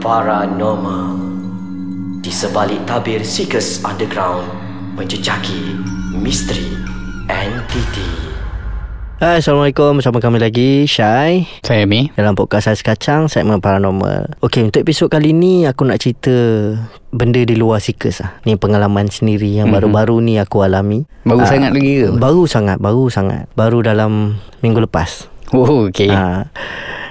Paranormal Di sebalik tabir Seekers Underground Menjejaki misteri entiti Hai, Assalamualaikum. Bersama kami lagi, Syai. Saya Mi Dalam podcast Ais Kacang, segmen paranormal. Okey, untuk episod kali ni, aku nak cerita benda di luar Seekers lah. Ni pengalaman sendiri yang Mhm. baru-baru ni aku alami. Baru Ah, sangat lagi ke? Baru sangat, baru sangat. Baru dalam minggu lepas. Oh okay Ah,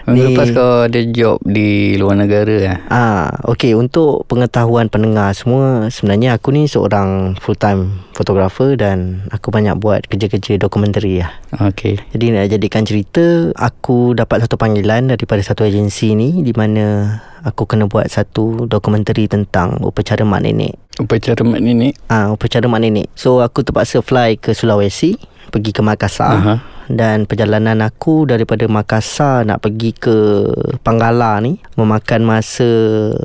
Minggu ni- lepas kau ada job di luar negara lah Ah, okey untuk pengetahuan pendengar semua, sebenarnya aku ni seorang full time fotografer dan aku banyak buat kerja-kerja dokumentari lah. Okay Jadi nak jadikan cerita Aku dapat satu panggilan Daripada satu agensi ni Di mana Aku kena buat satu dokumentari Tentang upacara mak nenek. Upacara mak nenek? Ah, Upacara mak nenek. So aku terpaksa fly ke Sulawesi Pergi ke Makassar. Aha. Dan perjalanan aku Daripada Makassar Nak pergi ke Panggala ni Memakan masa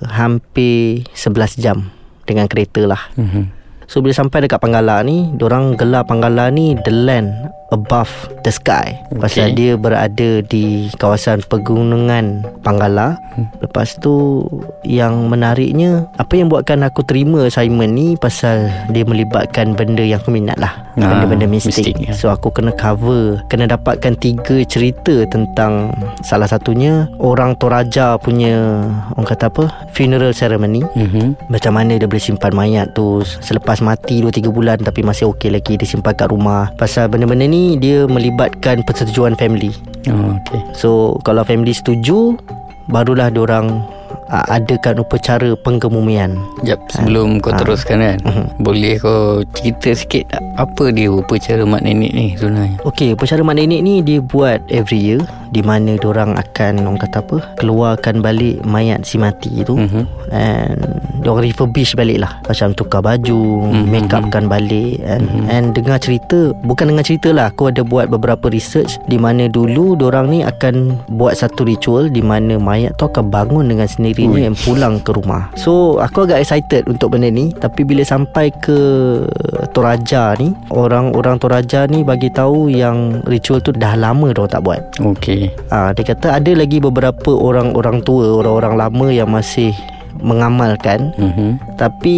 Hampir 11 jam Dengan kereta lah mm-hmm. So bila sampai dekat Panggala ni Diorang gelar Panggala ni The land above the sky Pasal Okay. dia berada di kawasan pegunungan Panggala Lepas tu yang menariknya Apa yang buatkan aku terima assignment ni Pasal dia melibatkan benda yang aku minat lah Ah, Benda-benda mistik, mistik, ya. So aku kena cover Kena dapatkan tiga cerita tentang Salah satunya Orang Toraja punya Orang kata apa Funeral ceremony Mm-hmm. macam mana dia boleh simpan mayat tu Selepas mati 2-3 bulan Tapi masih okey lagi Dia simpan kat rumah. Pasal benda-benda ni Dia melibatkan persetujuan family. Oh, okay So kalau family setuju Barulah diorang uh, Adakan upacara pengkemumian Jap sebelum kau Ah. teruskan kan Boleh kau cerita sikit Apa dia upacara mak nenek ni sebenarnya Okey, upacara mak nenek ni dia buat every year di mana diorang akan orang kata apa? keluarkan balik mayat si mati tu Mhm. and diorang refurbish balik lah macam tukar baju, Mhm. make upkan balik and, and dengar cerita, bukan dengar cerita lah aku ada buat beberapa research di mana dulu diorang ni akan buat satu ritual di mana mayat tu akan bangun dengan sendirinya and pulang ke rumah. So aku agak excited untuk benda ni tapi bila sampai ke Toraja ni orang-orang Toraja ni bagi tahu yang ritual tu dah lama diorang tak buat. Okay Ah, dia kata ada lagi beberapa orang-orang tua, orang-orang lama yang masih mengamalkan mm-hmm. tapi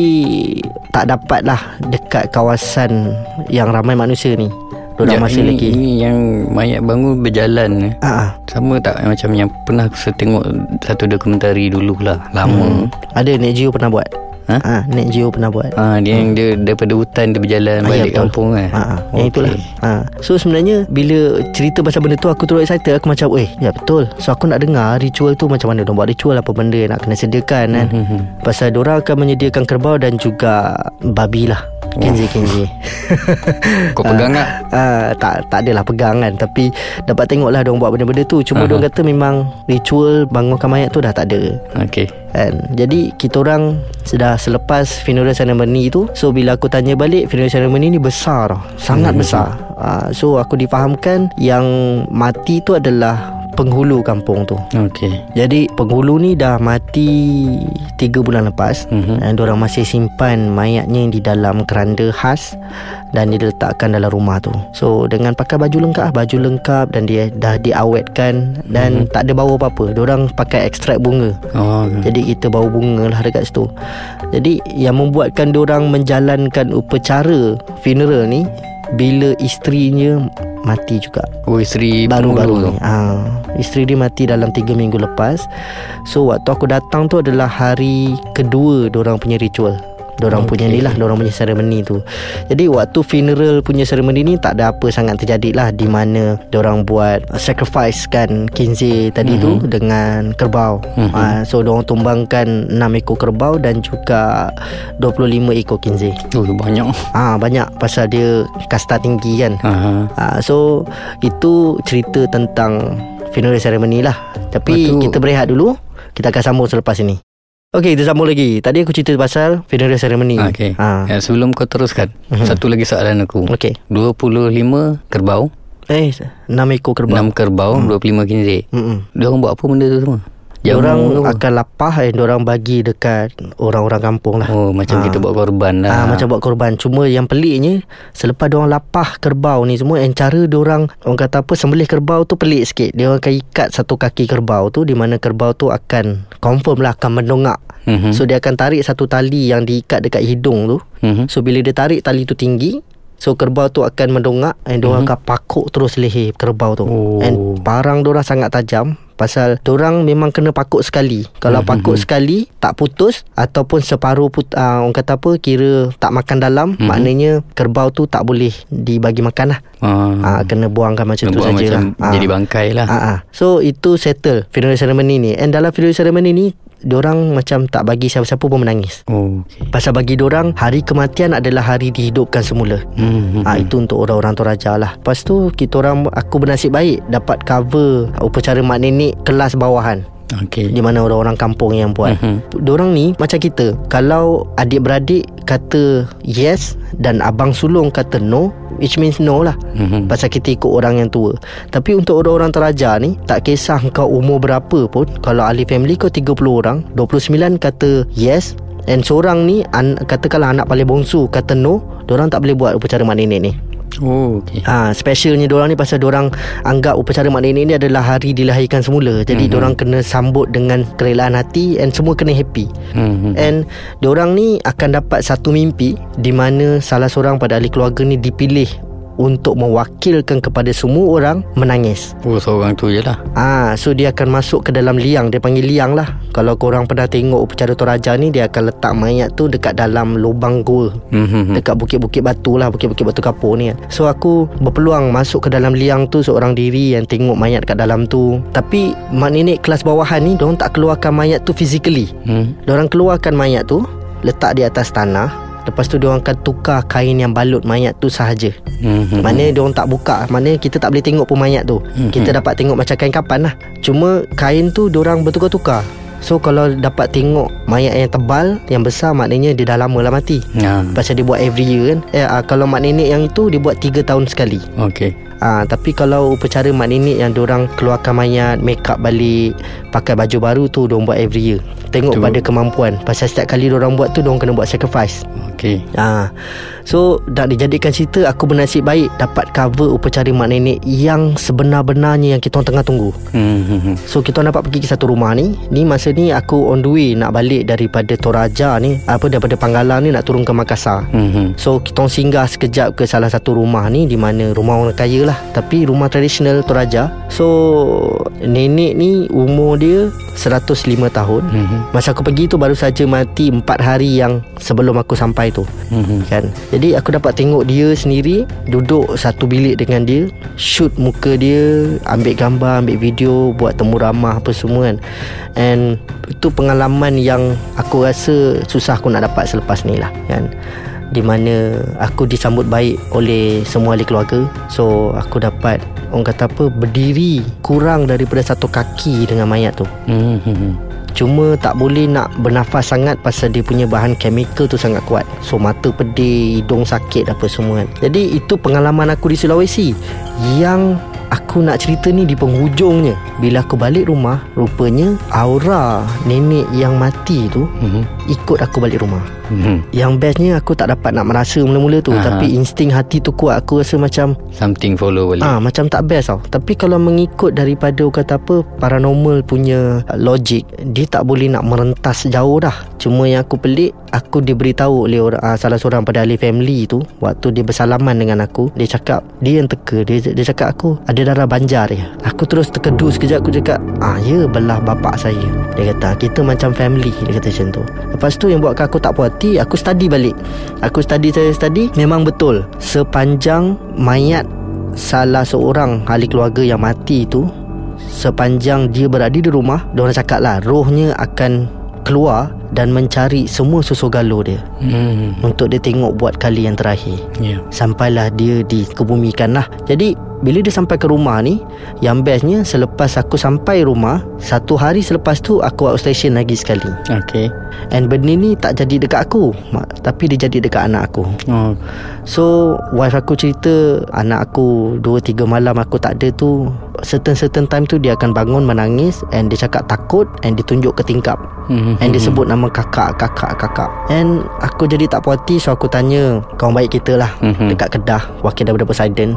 tak dapatlah dekat kawasan yang ramai manusia ni. Diorang masih ini, lagi Ini yang mayat bangun berjalan ah. Sama tak macam yang pernah saya tengok Satu dokumentari dulu lah Lama Hmm. Ada Nek Geo pernah buat. Ha? Ah, Nek Geo pernah buat. Ah, dia yang dia daripada hutan dia berjalan ya, balik betul. kampung kan. Ha, ha, yang itulah. Ha. So sebenarnya bila cerita pasal benda tu aku terus excited aku macam eh ya betul. So aku nak dengar ritual tu macam mana dia buat ritual apa benda yang nak kena sediakan kan. Mhm. Pasal diorang akan menyediakan kerbau dan juga babi lah. Kenzi-kenzi. Kau pegang tak? Ah, tak tak adalah pegang kan tapi dapat tengoklah dia buat benda-benda tu cuma Aha. dia kata memang ritual bangunkan mayat tu dah tak ada Okey. Kan? Jadi kita orang sudah selepas funeral ceremony tu so bila aku tanya balik funeral ceremony ni besar sangat Hmm. besar. Uh, so aku difahamkan yang mati tu adalah penghulu kampung tu Okey. jadi penghulu ni dah mati 3 bulan lepas Mhm. dan orang masih simpan mayatnya di dalam keranda khas dan dia letakkan dalam rumah tu. So dengan pakai baju lengkap, baju lengkap dan dia dah diawetkan dan tak ada bau apa-apa. Diorang pakai ekstrak bunga. Oh. Jadi kita bau bunga lah dekat situ. Jadi yang membuatkan diorang menjalankan upacara funeral ni bila isterinya mati juga. Oh isteri Baru-baru ni. Ha, Isteri dia mati dalam 3 minggu lepas. So waktu aku datang tu adalah hari kedua Diorang punya ritual Diorang okay. punya ni lah Diorang punya ceremony tu Jadi waktu funeral punya ceremony ni Tak ada apa sangat terjadi lah Di mana Diorang buat uh, Sacrifice kan Kinze tadi mm-hmm. tu Dengan kerbau mm-hmm. ha, So diorang tumbangkan 6 ekor kerbau Dan juga 25 ekor kinze Oh banyak. Ah ha, Banyak Pasal dia Kasta tinggi kan Aha. Ha, so itu cerita tentang funeral ceremony lah. Tapi tu- kita berehat dulu. Kita akan sambung selepas ini. Okey, kita sambung lagi. Tadi aku cerita pasal funeral ceremony. Okey. Ha. Ya, sebelum kau teruskan, Mhm. satu lagi soalan aku. Okey. 25 kerbau, Eh, 6 ekor kerbau. 6 kerbau, 25 kinzi. Mm-mm. Dia orang buat apa benda tu semua? Jamu Orang akan lapah Dan orang bagi dekat Orang-orang kampung lah Oh macam Ah. kita buat korban lah Ah, macam buat korban Cuma yang peliknya Selepas diorang lapah kerbau ni semua And cara diorang Orang kata apa Sembelih kerbau tu pelik sikit Dia orang akan ikat satu kaki kerbau tu Di mana kerbau tu akan Confirm lah akan mendongak Mhm. So dia akan tarik satu tali Yang diikat dekat hidung tu Mhm. So bila dia tarik tali tu tinggi So kerbau tu akan mendongak And diorang akan pakuk terus leher kerbau tu Oh. And parang diorang sangat tajam Pasal diorang memang kena pakuk sekali Kalau pakuk sekali Tak putus Ataupun separuh put, uh, Orang kata apa Kira tak makan dalam Maknanya kerbau tu tak boleh Dibagi makan lah Ah. Ah, Kena buangkan macam Kena tu buang saja lah macam jadi bangkai lah. Ah, ah. So itu settle Funeral ceremony ni And dalam funeral ceremony ni Diorang macam tak bagi siapa-siapa pun menangis Oh okay. Pasal bagi diorang Hari kematian adalah hari dihidupkan semula Hmm. Ah itu untuk orang-orang Toraja lah. Lepas tu kita orang aku bernasib baik dapat cover upacara mak nenek kelas bawahan. Okay. Di mana orang-orang kampung yang buat. Mhm. Diorang ni macam kita. Kalau adik-beradik kata yes dan abang sulung kata no, which means no lah. Mhm. Pasal kita ikut orang yang tua Tapi untuk orang-orang teraja ni Tak kisah kau umur berapa pun Kalau ahli family kau 30 orang 29 kata yes And seorang ni an, Katakanlah anak paling bongsu Kata no Diorang tak boleh buat upacara mak nenek ni Oh okay. Ah, specialnya diorang ni pasal diorang anggap upacara mak nenek ni adalah hari dilahirkan semula. Jadi mm-hmm. diorang kena sambut dengan kerelaan hati and semua kena happy. Hmm. And diorang ni akan dapat satu mimpi di mana salah seorang pada ahli keluarga ni dipilih untuk mewakilkan kepada semua orang menangis. Oh seorang tu je lah. Ah, so dia akan masuk ke dalam liang, dia panggil liang lah. Kalau korang pernah tengok upacara Toraja ni dia akan letak mayat tu dekat dalam lubang gua. Hmm. Dekat bukit-bukit batu lah Bukit-bukit batu kapur ni kan So aku berpeluang Masuk ke dalam liang tu Seorang diri Yang tengok mayat kat dalam tu Tapi Mak nenek kelas bawahan ni Diorang tak keluarkan mayat tu physically Hmm. Diorang keluarkan mayat tu Letak di atas tanah Lepas tu diorang akan tukar kain yang balut mayat tu sahaja. Hmm. Maknanya diorang tak buka Maknanya kita tak boleh tengok pun mayat tu. Kita dapat tengok macam kain kapan lah. Cuma kain tu diorang bertukar-tukar. So kalau dapat tengok mayat yang tebal Yang besar maknanya dia dah lama lah mati. Ya. Pasal dia buat every year kan. Eh, uh, Kalau mak nenek yang itu Dia buat 3 tahun sekali. Okay. Ah, tapi kalau upacara mak nenek yang orang keluarkan mayat, make up balik, pakai baju baru tu diorang buat every year. Tengok Tu. pada kemampuan. Pasal setiap kali orang buat tu diorang kena buat sacrifice. Okay. Ah. So nak dijadikan cerita aku bernasib baik dapat cover upacara mak nenek yang sebenar-benarnya yang kita orang tengah tunggu. Hmm. So kita orang dapat pergi ke satu rumah ni. Ni masa ni aku on the way nak balik daripada Toraja ni, apa daripada Panggalang ni nak turun ke Makassar. Hmm. So kita orang singgah sekejap ke salah satu rumah ni di mana rumah orang kaya lah tapi rumah tradisional Toraja. So nenek ni umur dia 105 tahun. Hmm. Masa aku pergi tu baru saja mati 4 hari yang sebelum aku sampai tu. Hmm. Kan. Jadi aku dapat tengok dia sendiri duduk satu bilik dengan dia, shoot muka dia, ambil gambar, ambil video, buat temu ramah apa semua kan. And itu pengalaman yang aku rasa susah aku nak dapat selepas ni lah kan di mana aku disambut baik oleh semua ahli keluarga. So aku dapat orang kata apa berdiri kurang daripada satu kaki dengan mayat tu. Hmm. Cuma tak boleh nak bernafas sangat Pasal dia punya bahan chemical tu sangat kuat. So mata pedih Hidung sakit apa semua kan. Jadi itu pengalaman aku di Sulawesi Yang aku nak cerita ni di penghujungnya. Bila aku balik rumah Rupanya aura nenek yang mati tu Hmm. Ikut aku balik rumah Hmm. Yang bestnya aku tak dapat nak merasa mula-mula tu Aha. Tapi insting hati tu kuat Aku rasa macam Something follow balik. Ah macam tak best tau. Tapi kalau mengikut daripada kata apa paranormal punya logic, dia tak boleh nak merentas jauh dah. Cuma yang aku pelik, aku diberitahu oleh orang, uh, salah seorang pada ahli family tu waktu dia bersalaman dengan aku, dia cakap dia yang teka, dia dia cakap aku ada darah banjar dia. Aku terus terkedu sekejap aku cakap, "Ah ya belah bapak saya." Dia kata, "Kita macam family." Dia kata macam tu. Lepas tu yang buatkan aku tak puas hati, aku study balik. Aku study saya study, memang betul. Sepanjang mayat salah seorang ahli keluarga yang mati tu sepanjang dia berada di rumah dia orang cakap lah rohnya akan keluar dan mencari semua susu galuh dia Hmm. untuk dia tengok buat kali yang terakhir. Ya. Sampailah dia dikebumikan lah Jadi bila dia sampai ke rumah ni Yang bestnya selepas aku sampai rumah Satu hari selepas tu aku outstation lagi sekali Okey. And benda ni tak jadi dekat aku ma- Tapi dia jadi dekat anak aku Oh. So wife aku cerita Anak aku 2-3 malam aku tak ada tu Certain-certain time tu Dia akan bangun menangis And dia cakap takut And dia tunjuk ke tingkap Hmm. And dia sebut nama kakak Kakak kakak And aku jadi tak puas hati So aku tanya Kawan baik kita lah Mhm. Dekat Kedah Wakil daripada Poseidon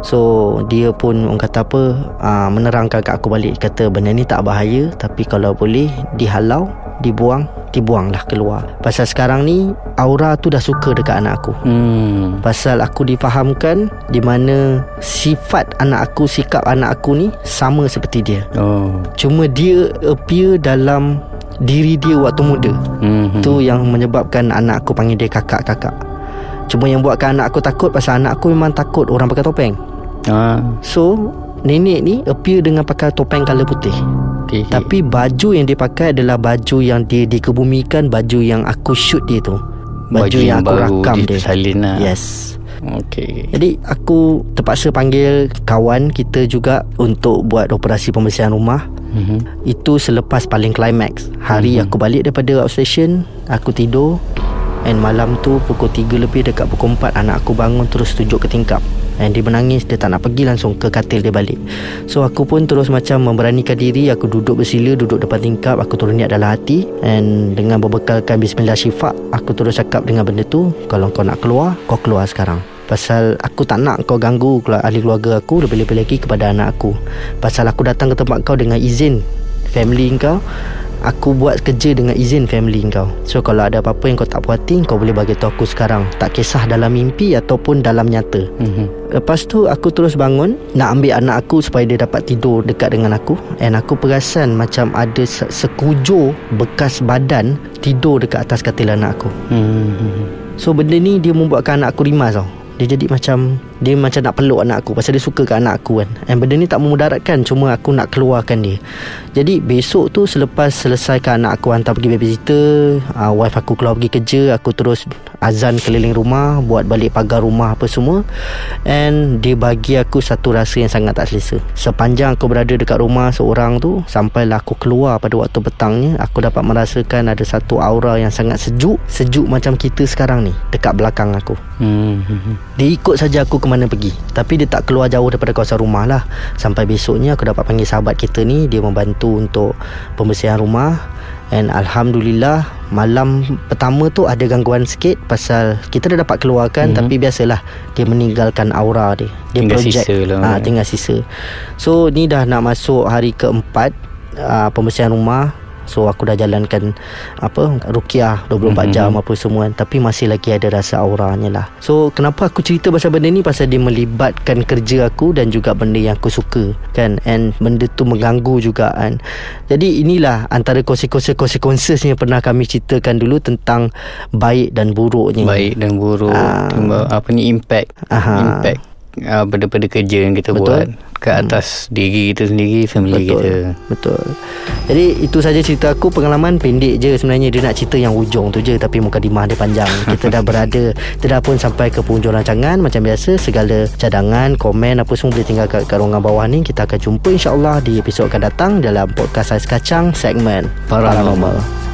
So dia pun Orang kata apa uh, Menerangkan kat aku balik Kata benda ni tak bahaya Tapi kalau boleh Dihalau Dibuang Dibuanglah keluar Pasal sekarang ni Aura tu dah suka dekat anak aku Hmm. Pasal aku difahamkan Di mana Sifat anak aku Sikap anak aku ni Sama seperti dia Oh. Cuma dia appear dalam Diri dia waktu muda Hmm. Tu yang menyebabkan anak aku panggil dia kakak-kakak Cuma yang buatkan anak aku takut Pasal anak aku memang takut orang pakai topeng Ah. So Nenek ni appear dengan pakai topeng colour putih Okey. Tapi baju yang dia pakai adalah baju yang dia dikebumikan Baju yang aku shoot dia tu Baju, yang, aku baru rakam dia lah. Yes Okey. Jadi aku terpaksa panggil kawan kita juga Untuk buat operasi pembersihan rumah. Hmm. Itu selepas paling climax. Hari aku balik daripada outstation Aku tidur. And malam tu pukul 3 lebih dekat pukul 4 Anak aku bangun terus tunjuk ke tingkap. And dia menangis Dia tak nak pergi langsung ke katil dia balik. So aku pun terus macam memberanikan diri. Aku duduk bersila Duduk depan tingkap. Aku turun niat dalam hati. And dengan berbekalkan Bismillah syifa Aku terus cakap dengan benda tu Kalau kau nak keluar Kau keluar sekarang Pasal aku tak nak kau ganggu ahli keluarga aku Lebih-lebih lagi kepada anak aku. Pasal aku datang ke tempat kau dengan izin Family kau Aku buat kerja dengan izin family kau. So kalau ada apa-apa yang kau tak puas hati Kau boleh bagi tahu aku sekarang. Tak kisah dalam mimpi ataupun dalam nyata. Hmm. Lepas tu aku terus bangun Nak ambil anak aku supaya dia dapat tidur dekat dengan aku. And aku perasan macam ada se- sekujur bekas badan Tidur dekat atas katil anak aku. Hmm. So benda ni dia membuatkan anak aku rimas tau Dia jadi macam Dia macam nak peluk anak aku Pasal dia suka kat anak aku kan. And benda ni tak memudaratkan Cuma aku nak keluarkan dia. Jadi besok tu selepas selesaikan anak aku hantar pergi babysitter uh, Wife aku keluar pergi kerja Aku terus azan keliling rumah Buat balik pagar rumah apa semua. And dia bagi aku satu rasa yang sangat tak selesa. Sepanjang aku berada dekat rumah seorang tu Sampailah aku keluar pada waktu petangnya Aku dapat merasakan ada satu aura yang sangat sejuk Sejuk macam kita sekarang ni Dekat belakang aku. Hmm. dia ikut saja aku ke mana pergi. Tapi dia tak keluar jauh daripada kawasan rumah lah. Sampai besoknya aku dapat panggil sahabat kita ni Dia membantu untuk pembersihan rumah And Alhamdulillah Malam pertama tu ada gangguan sikit Pasal kita dah dapat keluarkan mm-hmm. Tapi biasalah Dia meninggalkan aura dia Dia Tinggal project sisa lah. ha, Tinggal sisa So ni dah nak masuk hari keempat uh, Pembersihan rumah So aku dah jalankan apa rukiah 24 mm-hmm. jam apa semua tapi masih lagi ada rasa auranya lah. So kenapa aku cerita pasal benda ni pasal dia melibatkan kerja aku dan juga benda yang aku suka kan and benda tu mengganggu juga kan. Jadi inilah antara konsekuensi-konsekuensi yang pernah kami ceritakan dulu tentang baik dan buruknya. Baik dan buruk Ah. Timbul- Apa ni impact Aha. Impact uh, Pada-pada kerja yang kita Betul. buat Ke atas diri kita sendiri Family Betul kita Betul Jadi itu saja cerita aku Pengalaman pendek je Sebenarnya dia nak cerita yang ujung tu je Tapi muka dimah dia panjang Kita dah berada Kita dah pun sampai ke penghujung rancangan Macam biasa Segala cadangan Komen apa semua Boleh tinggal kat, kat ruangan bawah ni Kita akan jumpa insyaAllah Di episod akan datang Dalam podcast Ais Kacang Segmen Paranormal. Paranormal.